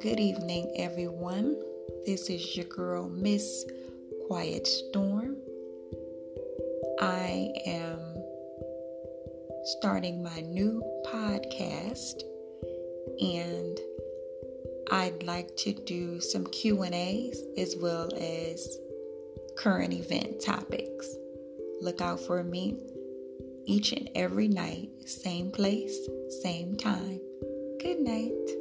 Good evening, everyone. This is your girl, Miss Quiet Storm. I am starting my new podcast and I'd like to do some Q&As as well as current event topics. Look out for me each and every night, same place, same time. Good night.